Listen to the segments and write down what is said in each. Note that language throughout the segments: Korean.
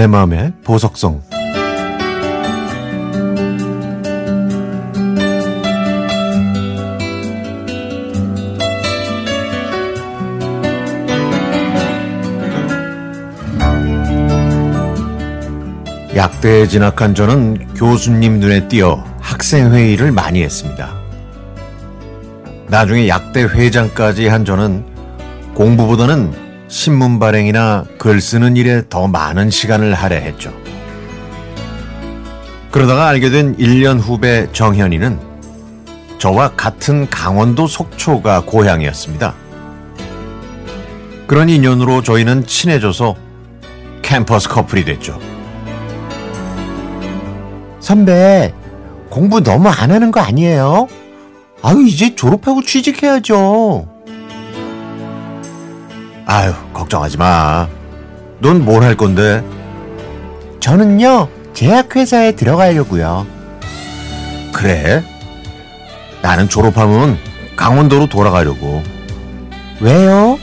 내 마음의 보석성 약대에 진학한 저는 교수님 눈에 띄어 학생회의를 많이 했습니다. 나중에 약대 회장까지 한 저는 공부보다는 신문 발행이나 글 쓰는 일에 더 많은 시간을 할애했죠. 그러다가 알게 된 1년 후배 정현이는 저와 같은 강원도 속초가 고향이었습니다. 그런 인연으로 저희는 친해져서 캠퍼스 커플이 됐죠. 선배, 공부 너무 안 하는 거 아니에요? 아유, 이제 졸업하고 취직해야죠. 아유, 걱정하지 마. 넌 뭘 할 건데? 저는요, 제약회사에 들어가려고요. 그래? 나는 졸업하면 강원도로 돌아가려고. 왜요?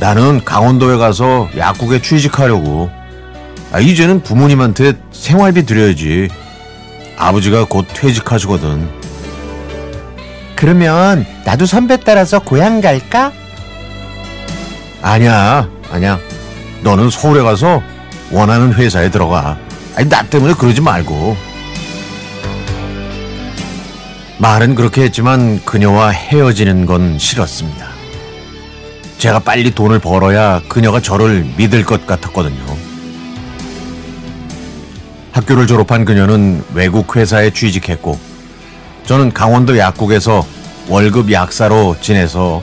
나는 강원도에 가서 약국에 취직하려고. 아, 이제는 부모님한테 생활비 드려야지. 아버지가 곧 퇴직하시거든. 그러면 나도 선배 따라서 고향 갈까? 아니야, 아니야. 너는 서울에 가서 원하는 회사에 들어가. 아니, 나 때문에 그러지 말고. 말은 그렇게 했지만 그녀와 헤어지는 건 싫었습니다. 제가 빨리 돈을 벌어야 그녀가 저를 믿을 것 같았거든요. 학교를 졸업한 그녀는 외국 회사에 취직했고, 저는 강원도 약국에서 월급 약사로 지내서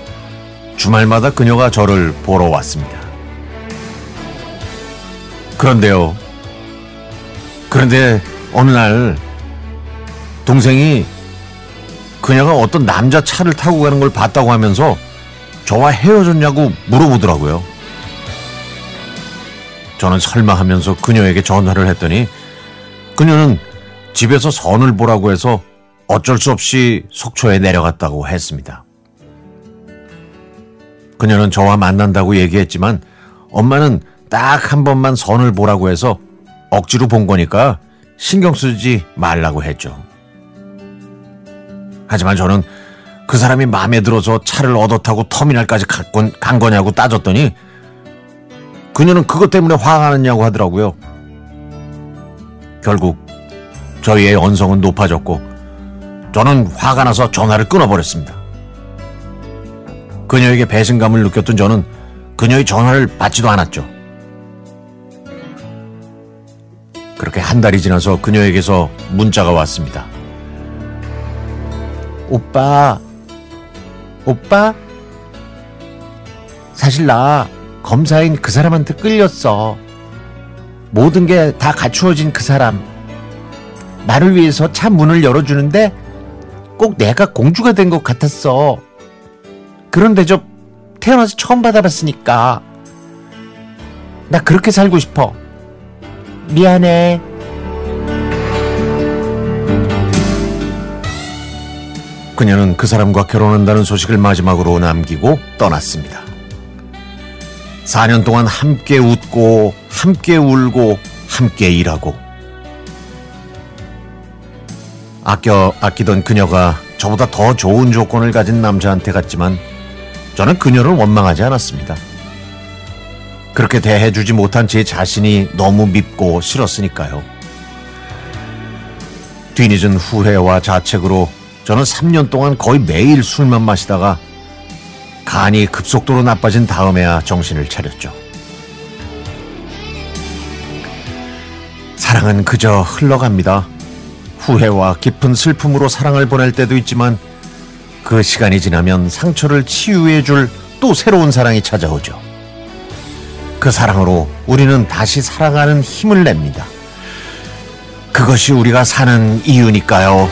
주말마다 그녀가 저를 보러 왔습니다. 그런데요. 그런데 어느 날 동생이 그녀가 어떤 남자 차를 타고 가는 걸 봤다고 하면서 저와 헤어졌냐고 물어보더라고요. 저는 설마 하면서 그녀에게 전화를 했더니 그녀는 집에서 선을 보라고 해서 어쩔 수 없이 속초에 내려갔다고 했습니다. 그녀는 저와 만난다고 얘기했지만 엄마는 딱 한 번만 선을 보라고 해서 억지로 본 거니까 신경 쓰지 말라고 했죠. 하지만 저는 그 사람이 마음에 들어서 차를 얻어 타고 터미널까지 간 거냐고 따졌더니 그녀는 그것 때문에 화가 났냐고 하더라고요. 결국 저희의 언성은 높아졌고 저는 화가 나서 전화를 끊어버렸습니다. 그녀에게 배신감을 느꼈던 저는 그녀의 전화를 받지도 않았죠. 그렇게 한 달이 지나서 그녀에게서 문자가 왔습니다. 오빠, 오빠? 사실 나 검사인 그 사람한테 끌렸어. 모든 게 다 갖추어진 그 사람. 나를 위해서 차 문을 열어주는데 꼭 내가 공주가 된 것 같았어. 그런데 저 태어나서 처음 받아봤으니까. 나 그렇게 살고 싶어. 미안해. 그녀는 그 사람과 결혼한다는 소식을 마지막으로 남기고 떠났습니다. 4년 동안 함께 웃고, 함께 울고, 함께 일하고. 아껴 아끼던 그녀가 저보다 더 좋은 조건을 가진 남자한테 갔지만 저는 그녀를 원망하지 않았습니다. 그렇게 대해주지 못한 제 자신이 너무 밉고 싫었으니까요. 뒤늦은 후회와 자책으로 저는 3년 동안 거의 매일 술만 마시다가 간이 급속도로 나빠진 다음에야 정신을 차렸죠. 사랑은 그저 흘러갑니다. 후회와 깊은 슬픔으로 사랑을 보낼 때도 있지만 그 시간이 지나면 상처를 치유해 줄 또 새로운 사랑이 찾아오죠. 그 사랑으로 우리는 다시 살아가는 힘을 냅니다. 그것이 우리가 사는 이유니까요.